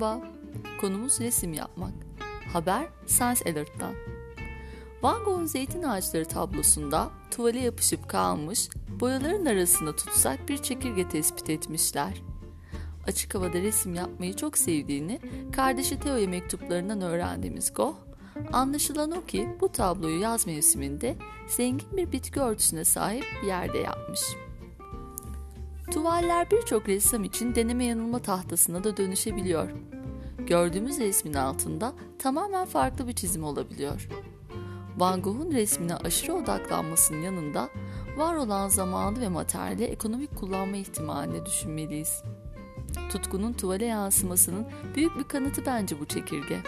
Merhaba, konumuz resim yapmak. Haber Science Alert'tan. Van Gogh'un Zeytin Ağaçları tablosunda tuvale yapışıp kalmış, boyaların arasında tutsak bir çekirge tespit etmişler. Açık havada resim yapmayı çok sevdiğini kardeşi Theo'ya mektuplarından öğrendiğimiz Goh, anlaşılan o ki bu tabloyu yaz mevsiminde zengin bir bitki örtüsüne sahip bir yerde yapmış. Tuvaller birçok ressam için deneme yanılma tahtasına da dönüşebiliyor. Gördüğümüz resmin altında tamamen farklı bir çizim olabiliyor. Van Gogh'un resmine aşırı odaklanmasının yanında var olan zamanı ve materyali ekonomik kullanma ihtimalini düşünmeliyiz. Tutkunun tuvale yansımasının büyük bir kanıtı bence bu çekirge.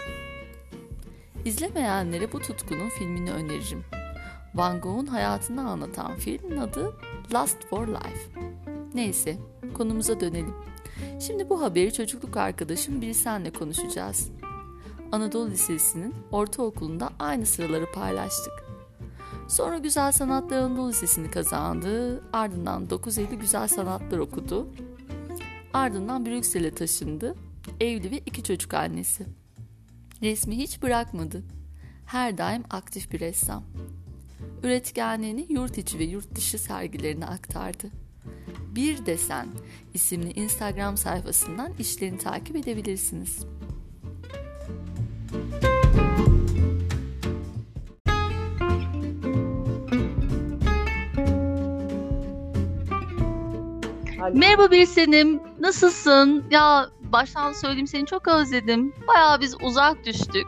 İzlemeyenlere bu tutkunun filmini öneririm. Van Gogh'un hayatını anlatan filmin adı Last for Life. Neyse, konumuza dönelim. Şimdi bu haberi çocukluk arkadaşım Bilsen'le konuşacağız. Anadolu Lisesi'nin ortaokulunda aynı sıraları paylaştık. Sonra Güzel Sanatlar Anadolu Lisesi'ni kazandı. Ardından 9 Eylül Güzel Sanatlar okudu. Ardından Brüksel'e taşındı. Evli ve iki çocuk annesi. Resmi hiç bırakmadı. Her daim aktif bir ressam. Üretkenliğini yurt içi ve yurt dışı sergilerine aktardı. Bir Desen isimli Instagram sayfasından işlerini takip edebilirsiniz. Merhaba bir senim. Nasılsın? Ya baştan söyleyeyim seni çok özledim. Bayağı biz uzak düştük.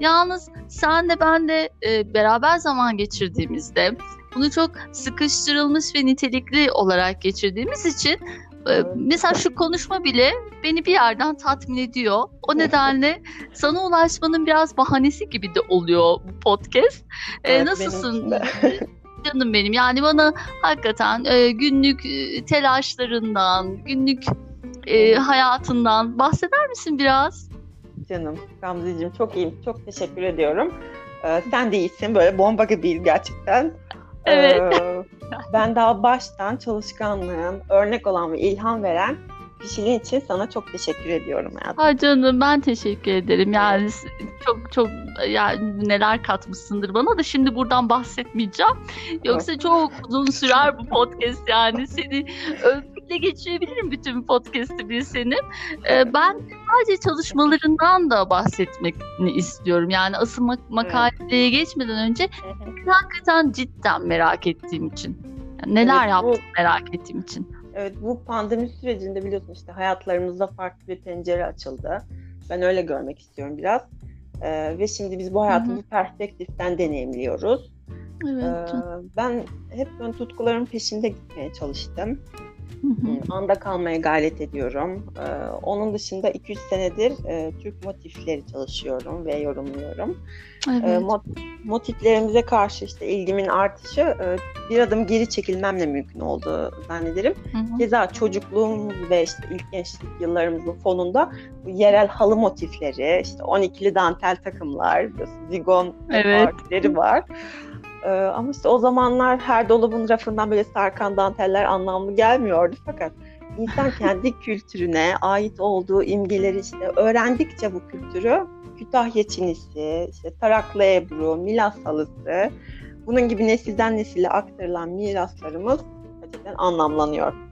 Yalnız sen de ben de e, beraber zaman geçirdiğimizde bunu çok sıkıştırılmış ve nitelikli olarak geçirdiğimiz için e, mesela şu konuşma bile beni bir yerden tatmin ediyor. O nedenle sana ulaşmanın biraz bahanesi gibi de oluyor bu podcast. E, evet, Nasılsın? Canım benim. Yani bana hakikaten e, günlük telaşlarından, günlük e, hayatından bahseder misin biraz? Canım Gamzeciğim çok iyiyim. Çok teşekkür ediyorum. Ee, sen de iyisin. Böyle bomba gibiyiz gerçekten. Evet. Ee, ben daha baştan çalışkanlığın, örnek olan ve ilham veren kişiliğin için sana çok teşekkür ediyorum hayatım. Ha canım ben teşekkür ederim. Yani çok çok yani neler katmışsındır bana da şimdi buradan bahsetmeyeceğim. Yoksa çok uzun sürer bu podcast yani. Seni övgüyle geçirebilirim bütün podcast'i bir senin. Ee, ben sadece çalışmalarından da bahsetmekini istiyorum. Yani asıl mak- makaleye geçmeden önce hakikaten cidden merak ettiğim için. Yani neler evet, yaptın bu... merak ettiğim için. Evet bu pandemi sürecinde biliyorsun işte hayatlarımızda farklı bir pencere açıldı. Ben öyle görmek istiyorum biraz. Ee, ve şimdi biz bu hayatı Hı-hı. bu perspektiften deneyimliyoruz. Evet. Ee, ben hep ön tutkuların peşinde gitmeye çalıştım. Hı Anda kalmaya gayret ediyorum. Ee, onun dışında 2-3 senedir e, Türk motifleri çalışıyorum ve yorumluyorum. Evet. E, motiflerimize karşı işte ilgimin artışı e, bir adım geri çekilmemle mümkün oldu zannederim. Hı hı. Keza çocukluğumuz ve işte ilk gençlik yıllarımızın fonunda yerel halı motifleri, işte 12'li dantel takımlar, zigon evet. var. Ee, ama işte o zamanlar her dolabın rafından böyle sarkan danteller anlamlı gelmiyordu. Fakat insan kendi kültürüne ait olduğu imgeleri işte öğrendikçe bu kültürü Kütahya Çinisi, işte Taraklı Ebru, Milas halısı bunun gibi nesilden nesile aktarılan miraslarımız gerçekten anlamlanıyor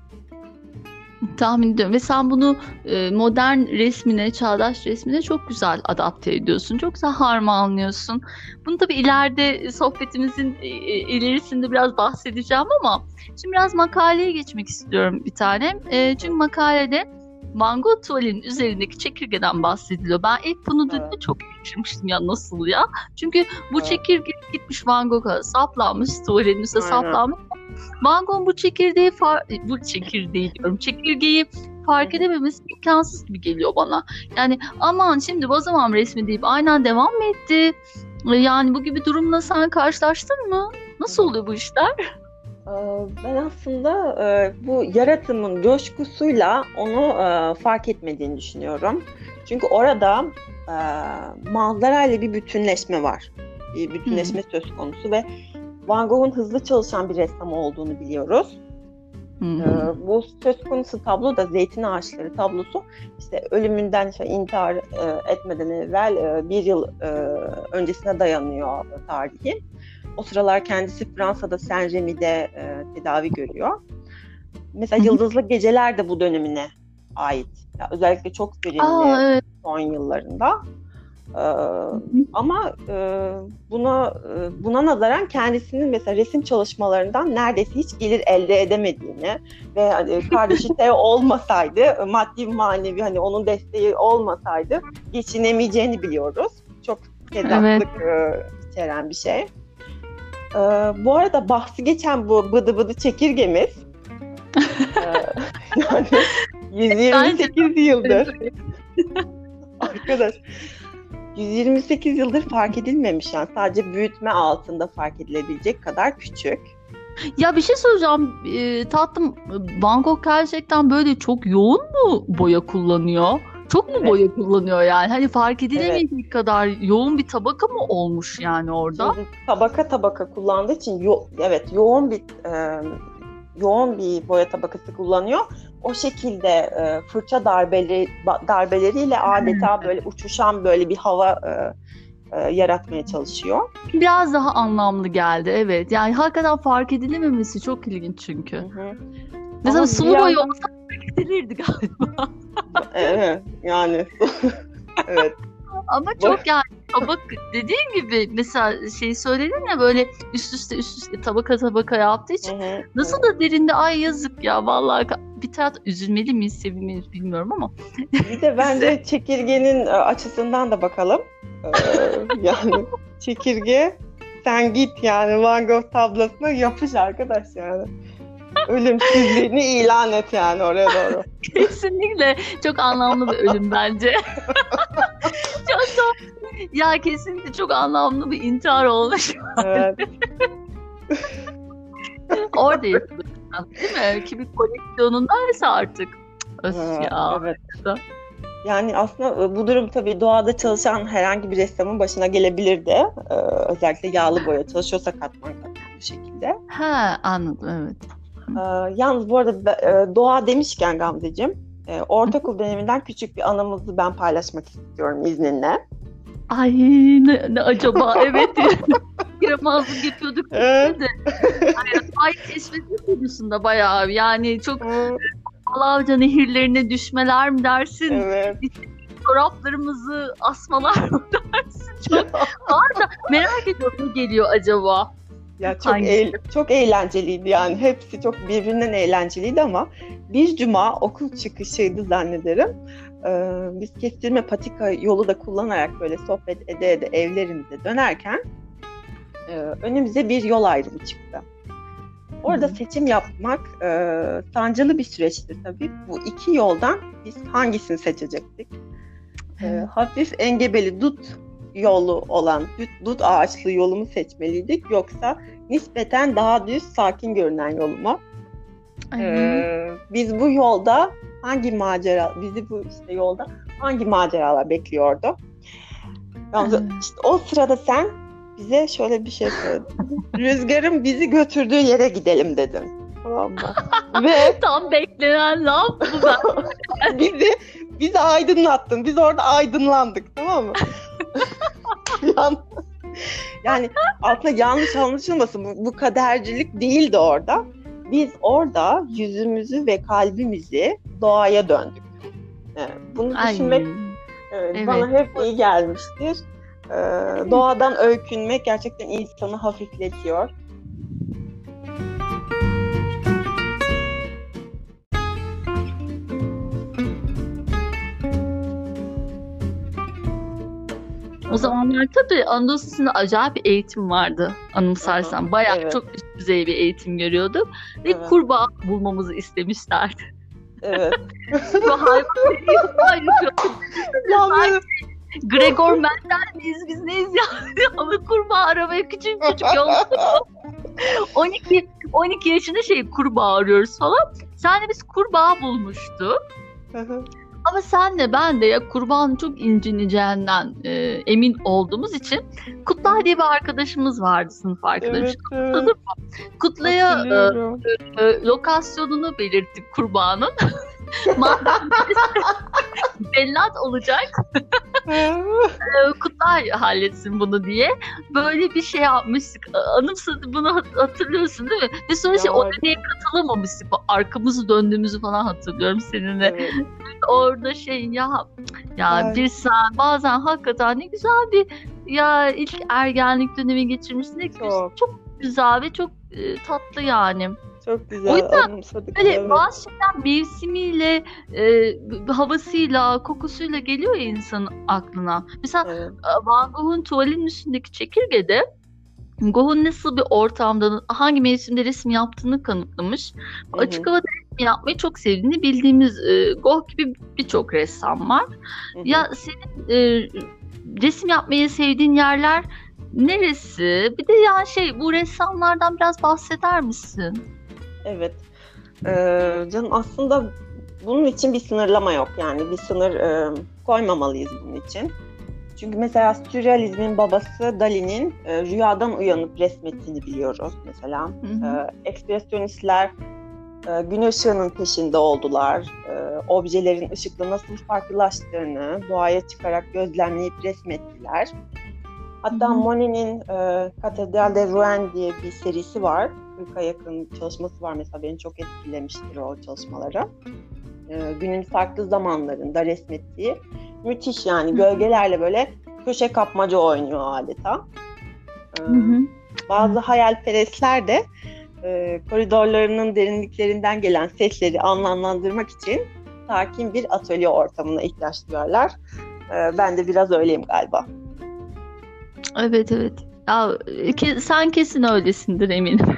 tahmin ediyorum ve sen bunu e, modern resmine, çağdaş resmine çok güzel adapte ediyorsun. Çok güzel harmanlıyorsun. Bunu tabii ileride sohbetimizin e, e, ilerisinde biraz bahsedeceğim ama şimdi biraz makaleye geçmek istiyorum bir tane. E, çünkü makalede Van Gogh tuvalinin üzerindeki çekirgeden bahsediliyor. Ben ilk bunu duyduğumda çok şaşırmıştım ya nasıl ya. Çünkü bu evet. çekirge gitmiş Van Gogh'a saplanmış, üstüne saplanmış. Van Gogh bu çekirdeği far- bu çekirdeği diyorum. Çekirgeyi fark edememesi imkansız gibi geliyor bana. Yani aman şimdi o zaman resmi deyip aynen devam mı etti? Yani bu gibi durumla sen karşılaştın mı? Nasıl oluyor bu işler? Ee, ben aslında e, bu yaratımın coşkusuyla onu e, fark etmediğini düşünüyorum. Çünkü orada e, manzara ile bir bütünleşme var. Bir bütünleşme Hı. söz konusu ve Van Gogh'un hızlı çalışan bir ressam olduğunu biliyoruz. Ee, bu söz konusu tablo da zeytin ağaçları tablosu. İşte ölümünden işte intihar etmeden evvel bir yıl öncesine dayanıyor tarihi. O sıralar kendisi Fransa'da Saint Remy'de e, tedavi görüyor. Mesela. Yıldızlı Geceler de bu dönemine ait. Yani özellikle çok verimli evet. son yıllarında. Ee, ama e, buna e, buna nazaran kendisinin mesela resim çalışmalarından neredeyse hiç gelir elde edemediğini ve hani kardeşi de olmasaydı maddi manevi hani onun desteği olmasaydı geçinemeyeceğini biliyoruz. Çok tezatlık evet. e, içeren bir şey. E, bu arada bahsi geçen bu bıdı bıdı çekirgemiz e, yani 128 yıldır arkadaş 128 yıldır fark edilmemiş yani sadece büyütme altında fark edilebilecek kadar küçük. Ya bir şey soracağım e, tatlım Gogh gerçekten böyle çok yoğun mu boya kullanıyor? Çok mu evet. boya kullanıyor yani? Hani fark edilemeyecek evet. kadar yoğun bir tabaka mı olmuş yani orada? Şimdi tabaka tabaka kullandığı için yo- evet yoğun bir e, yoğun bir boya tabakası kullanıyor. O şekilde e, fırça darbeleri darbeleriyle adeta böyle uçuşan böyle bir hava e, e, yaratmaya çalışıyor. Biraz daha anlamlı geldi evet. Yani hakikaten fark edilememesi çok ilginç çünkü. Hı hı. Mesela Ama sulu boya olsa fark edilirdi galiba. evet yani evet. Ama çok yani tabak dediğin gibi mesela şey söyledin ya böyle üst üste üst üste tabaka tabaka yaptığı için hı hı, nasıl da derinde ay yazık ya vallahi bir tarafta üzülmeli miyiz sevinmeliyiz bilmiyorum ama. Bir de bence çekirgenin e, açısından da bakalım. Ee, yani çekirge sen git yani Van Gogh tablosuna yapış arkadaş yani ölümsüzlüğünü ilan et yani oraya doğru. Kesinlikle çok anlamlı bir ölüm bence. çok çok ya kesinlikle çok anlamlı bir intihar olmuş. Evet. Orada yapılır. Değil mi? Kimi koleksiyonundaysa artık. Öf ya. Evet. Yani aslında e, bu durum tabii doğada çalışan herhangi bir ressamın başına gelebilir de. Ee, özellikle yağlı boya çalışıyorsa katman katman bu şekilde. Ha anladım evet. Ee, yalnız bu arada e, doğa demişken Gamzeciğim, e, ortaokul döneminden küçük bir anımızı ben paylaşmak istiyorum izninle. Ay ne, ne acaba evet yaramazlık yapıyorduk evet. ay keşfetme konusunda bayağı yani çok Alavca nehirlerine düşmeler mi dersin? Evet. Çoraplarımızı asmalar mı dersin? Çok var da merak ediyorum ne geliyor acaba? Ya çok eğ, çok eğlenceliydi yani. Hepsi çok birbirinden eğlenceliydi ama bir cuma okul çıkışıydı zannederim. Ee, biz kestirme patika yolu da kullanarak böyle sohbet ede ede evlerimize dönerken e, önümüze bir yol ayrımı çıktı. Orada Hı-hı. seçim yapmak e, sancılı bir süreçti tabii. Bu iki yoldan biz hangisini seçecektik? E, hafif engebeli dut yolu olan dut, dut ağaçlı yolumu seçmeliydik yoksa nispeten daha düz sakin görünen yolumu. Ee, biz bu yolda hangi macera bizi bu işte yolda hangi maceralar bekliyordu? Yalnız işte o sırada sen bize şöyle bir şey söyledin. Rüzgarın bizi götürdüğü yere gidelim dedin. Tamam mı? Ve tam beklenen laf bu ben. bizi bizi aydınlattın. Biz orada aydınlandık tamam mı? yani aslında yanlış anlaşılmasın bu, bu kadercilik değildi orada. Biz orada yüzümüzü ve kalbimizi doğaya döndük. Yani bunu düşünmek evet. bana hep iyi gelmiştir. Ee, doğadan öykünmek gerçekten insanı hafifletiyor. Zamanlar tabii Anadolu Lisesi'nde acayip bir eğitim vardı anımsarsam. Bayağı evet. çok üst düzey bir eğitim görüyorduk. Ve evet. kurbağa bulmamızı istemişlerdi. Evet. Bu hayvan yani Gregor Mendel miyiz biz neyiz ya? Ama kurbağa arabaya küçük küçük yol 12 12 yaşında şey kurbağa arıyoruz falan. De biz kurbağa bulmuştu. Ama sen de ben de ya kurban çok incineceğinden e, emin olduğumuz için Kutlay diye bir arkadaşımız vardı sınıf arkadaşı. Evet, evet. Kutlaya e, Hatırlıyorum. e, lokasyonunu belirttik kurbanın. Madem bellat olacak e, Kutlay halletsin bunu diye böyle bir şey yapmıştık. Anımsadı bunu hat- hatırlıyorsun değil mi? Ve sonra şey, o Ya. deneye katılamamıştık. Arkamızı döndüğümüzü falan hatırlıyorum seninle. Evet. Orada şey ya ya Ay. bir sen bazen hakikaten ne güzel bir ya ilk ergenlik dönemi geçirmişsin. Çok. çok güzel ve çok e, tatlı yani. Çok güzel O yüzden anımsadık. Böyle evet. bazı şeyler mevsimiyle, e, havasıyla, kokusuyla geliyor ya insanın aklına. Mesela Evet. e, Van Gogh'un tuvalin üstündeki çekirgede Gogh'un nasıl bir ortamda, hangi mevsimde resim yaptığını kanıtlamış. Hı hı. Açık havada resim yapmayı çok sevdiğini bildiğimiz e, Gogh gibi birçok ressam var. Hı hı. Ya senin e, resim yapmayı sevdiğin yerler neresi? Bir de yani şey bu ressamlardan biraz bahseder misin? Evet. Ee, canım aslında bunun için bir sınırlama yok. Yani bir sınır e, koymamalıyız bunun için. Çünkü mesela sürrealizmin babası Dali'nin e, rüyadan uyanıp resmettiğini biliyoruz mesela. Hı hı. Ee, ekspresyonistler e, gün ışığının peşinde oldular. E, objelerin ışıkla nasıl farklılaştığını doğaya çıkarak gözlemleyip resmettiler. Hatta. Monet'in e, Cathédrale de Rouen diye bir serisi var. 40'a yakın çalışması var mesela beni çok etkilemiştir o çalışmaları. E, günün farklı zamanlarında resmettiği müthiş yani gölgelerle böyle köşe kapmaca oynuyor adeta. E, bazı hayalperestler de e, koridorlarının derinliklerinden gelen sesleri anlamlandırmak için sakin bir atölye ortamına ihtiyaç duyarlar. E, ben de biraz öyleyim galiba. Evet evet. Ya ke- sen kesin öylesindir eminim.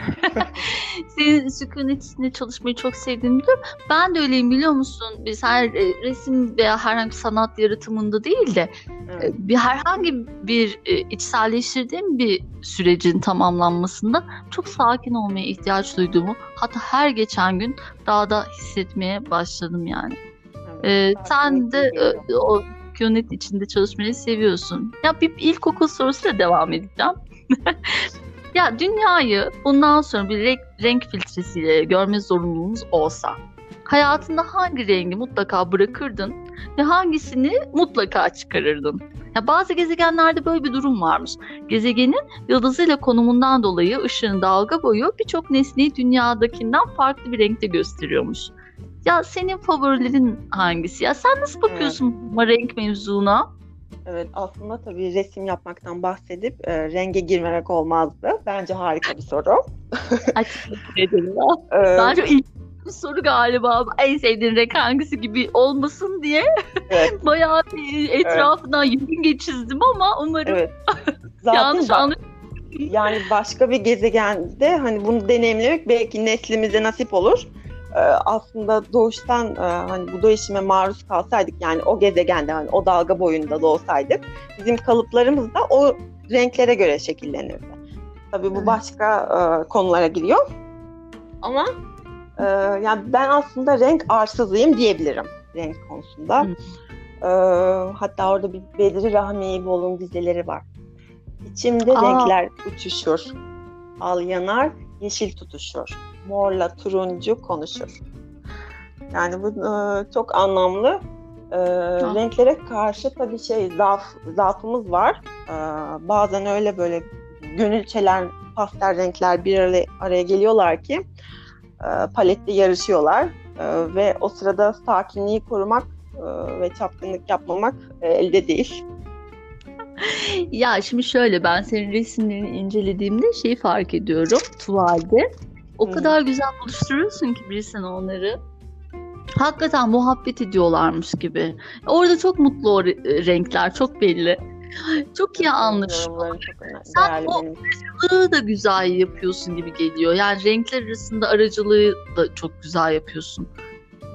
Senin sükunet içinde çalışmayı çok sevdiğini biliyorum. Ben de öyleyim biliyor musun? Biz her e, resim veya herhangi bir sanat yaratımında değil de Evet. e, bir herhangi bir e, içselleştirdiğim bir sürecin tamamlanmasında çok sakin olmaya ihtiyaç duyduğumu hatta her geçen gün daha da hissetmeye başladım yani. Evet, Ee, sen de e, o sükunet içinde çalışmayı seviyorsun. Ya bir ilkokul sorusuyla devam edeceğim. ya dünyayı bundan sonra bir renk, renk filtresiyle görme zorunluluğumuz olsa hayatında hangi rengi mutlaka bırakırdın ve hangisini mutlaka çıkarırdın? Ya bazı gezegenlerde böyle bir durum varmış. Gezegenin yıldızıyla konumundan dolayı ışığın dalga boyu birçok nesneyi dünyadakinden farklı bir renkte gösteriyormuş. Ya senin favorilerin hangisi? Ya sen nasıl bakıyorsun bu renk mevzuna? Evet aslında tabii resim yapmaktan bahsedip e, renge girmemek olmazdı. Bence harika bir soru. Ay, teşekkür ederim. Ee, Ben çok ilk bir soru galiba. En sevdiğin renk hangisi gibi olmasın diye evet, bayağı bir etrafından yörünge çizdim ama umarım evet. Zaten yanlış anladım. yani başka bir gezegende hani bunu deneyimlemek belki neslimize nasip olur. Ee, aslında doğuştan e, hani bu değişime maruz kalsaydık yani o gezegende hani o dalga boyunda da olsaydık bizim kalıplarımız da o renklere göre şekillenirdi. Tabii bu başka e, konulara giriyor. Ama e, yani ben aslında renk arsızıyım diyebilirim renk konusunda. Hı. Hatta orada bir Bedri Rahmiyevoğlu'nun dizeleri var. İçimde Aa. renkler uçuşur. Al yanar, yeşil tutuşur. Morla turuncu konuşur. Yani bu e, çok anlamlı. E, renklere karşı tabii şey zaaf, zaafımız var. E, bazen öyle böyle gönülçeler, pastel renkler bir araya, araya geliyorlar ki e, palette yarışıyorlar. E, ve o sırada sakinliği korumak e, ve çapkınlık yapmamak e, elde değil. Ya şimdi şöyle ben senin resimlerini incelediğimde şeyi fark ediyorum tuvalde. O Hı. kadar güzel buluşturuyorsun ki bir onları. Hakikaten muhabbet ediyorlarmış gibi. Orada çok mutlu o re- renkler çok belli. Çok iyi anlaşılıyor. Sen o-. Aracılığı da güzel yapıyorsun gibi geliyor. Yani renkler arasında aracılığı da çok güzel yapıyorsun.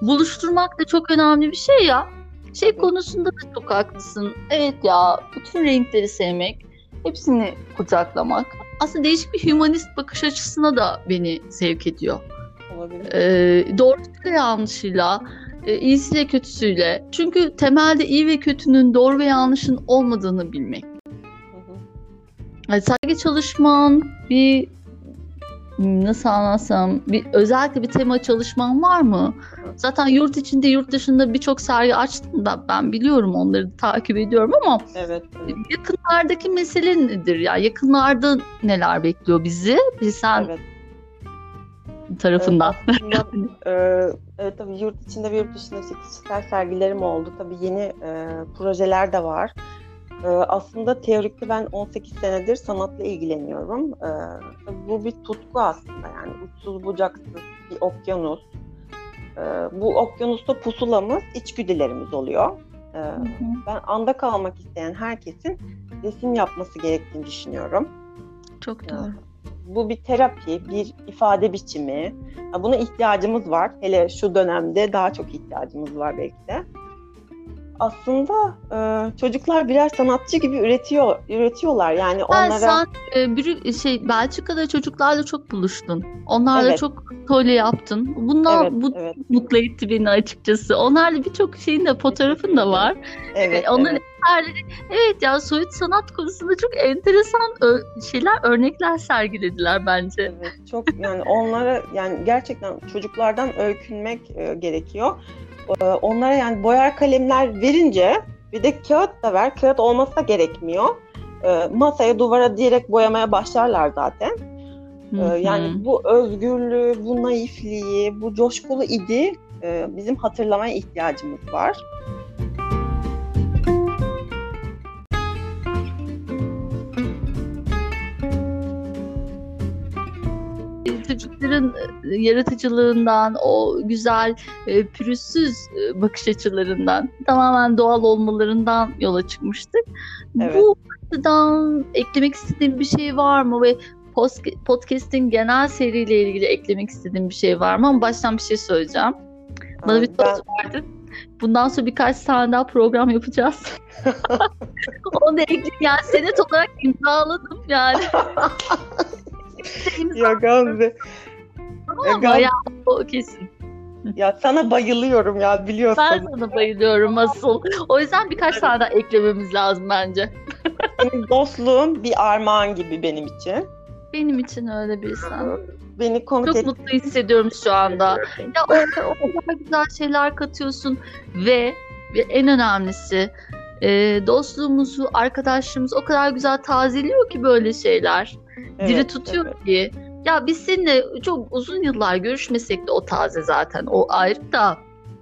Buluşturmak da çok önemli bir şey ya. Şey konusunda da çok haklısın. Evet ya bütün renkleri sevmek, hepsini kucaklamak. Aslında değişik bir hümanist bakış açısına da beni sevk ediyor. olabilir. Ee, doğrusuyla yanlışıyla e, iyisiyle kötüsüyle. Çünkü temelde iyi ve kötünün doğru ve yanlışın olmadığını bilmek. Yani sadece çalışman, bir nasıl anlatsam, bir özellikle bir tema çalışman var mı? Zaten yurt içinde, yurt dışında birçok sergi açtım da ben biliyorum onları takip ediyorum ama evet, evet. yakınlardaki mesele nedir ya? Yakınlarda neler bekliyor bizi? Bir sen evet. tarafından. Evet, evet tabii yurt içinde ve yurt dışında işte kişisel sergilerim oldu. Tabii yeni e, projeler de var. Ee, aslında teorikte ben 18 senedir sanatla ilgileniyorum. Ee, bu bir tutku aslında yani uçsuz bucaksız bir okyanus. Ee, bu okyanusta pusulamız içgüdülerimiz oluyor. Ben anda kalmak isteyen herkesin resim yapması gerektiğini düşünüyorum. Çok doğru. Bu bir terapi, bir ifade biçimi. Buna ihtiyacımız var. Hele şu dönemde daha çok ihtiyacımız var belki de aslında e, çocuklar birer sanatçı gibi üretiyor üretiyorlar yani onlara. Sen e, bir şey Belçika'da çocuklarla çok buluştun. Onlarla evet. çok tole yaptın. Bunlar evet, bu evet. mutlu etti beni açıkçası. Onlarla birçok şeyin de fotoğrafın da var. Evet. Onların evet. Eserleri, evet ya soyut sanat konusunda çok enteresan şeyler, örnekler sergilediler bence. Evet, çok yani onlara yani gerçekten çocuklardan öykünmek e, gerekiyor. Ee, onlara yani boyar kalemler verince bir de kağıt da ver. Kağıt olması da gerekmiyor. Ee, masaya, duvara direkt boyamaya başlarlar zaten. Ee, yani bu özgürlüğü, bu naifliği, bu coşkulu idi e, bizim hatırlamaya ihtiyacımız var. Çocukların e, yaratıcılığından, o güzel e, pürüzsüz e, bakış açılarından, tamamen doğal olmalarından yola çıkmıştık. Evet. Bu açıdan eklemek istediğim bir şey var mı ve podcast'in genel seriyle ilgili eklemek istediğim bir şey var mı? Ama baştan bir şey söyleyeceğim. Bana bir söz ben... verdin. Bundan sonra birkaç tane daha program yapacağız. Onu ekleyeyim. Yani senet olarak imzaladım yani. ya Gamze. Ya Gamze. o kesin. Ya sana bayılıyorum ya biliyorsun. Ben sana bayılıyorum asıl. O yüzden birkaç tane daha eklememiz lazım bence. Senin dostluğun bir armağan gibi benim için. Benim için öyle bir sen. Beni konuk Çok et... mutlu hissediyorum şu anda. Ya o, o kadar güzel şeyler katıyorsun ve, ve en önemlisi e, dostluğumuzu, arkadaşlığımızı o kadar güzel tazeliyor ki böyle şeyler. Evet, Diri tutuyor evet. ki. Ya biz seninle çok uzun yıllar görüşmesek de o taze zaten. O ayrı da.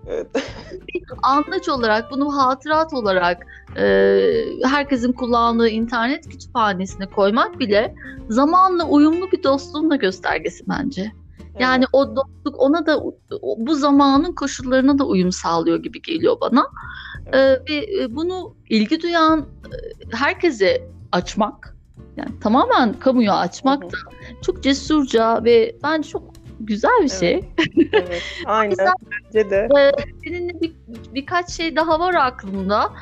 Evet. anlaç olarak, bunu hatırat olarak e, herkesin kullandığı internet kütüphanesine koymak bile zamanla uyumlu bir dostluğun da göstergesi bence. Yani evet. o dostluk ona da bu zamanın koşullarına da uyum sağlıyor gibi geliyor bana. Evet. Ee, ve bunu ilgi duyan herkese açmak yani tamamen kamuya açmak da çok cesurca ve bence çok güzel bir şey. Evet, evet aynen bence de. Seninle bir, birkaç şey daha var aklımda.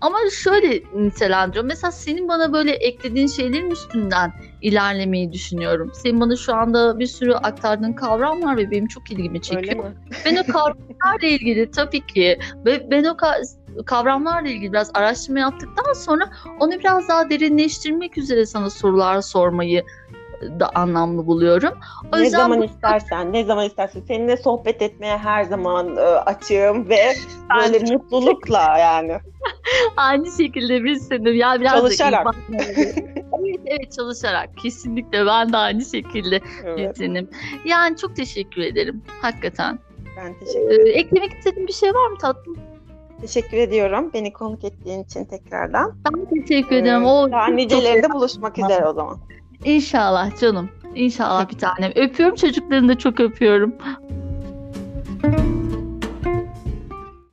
Ama şöyle nitelendiriyorum. Mesela senin bana böyle eklediğin şeylerin üstünden ilerlemeyi düşünüyorum. Senin bana şu anda bir sürü aktardığın kavram var ve benim çok ilgimi çekiyor. Ben o kavramlarla ilgili tabii ki ve ben o kavramlarla ilgili biraz araştırma yaptıktan sonra onu biraz daha derinleştirmek üzere sana sorular sormayı da anlamlı buluyorum. O ne zaman bu... istersen, ne zaman istersen. Seninle sohbet etmeye her zaman e, açığım ve böyle mutlulukla yani. Aynı şekilde biz senin ya biraz çalışarak. evet, evet çalışarak kesinlikle ben de aynı şekilde evet. senin. Yani çok teşekkür ederim hakikaten. Ben teşekkür ederim. Ee, eklemek istediğin bir şey var mı tatlım? Teşekkür ediyorum beni konuk ettiğin için tekrardan. Ben teşekkür ederim. Ee, o daha nicelerinde buluşmak üzere o zaman. İnşallah canım. İnşallah bir tanem. Öpüyorum çocuklarını da çok öpüyorum.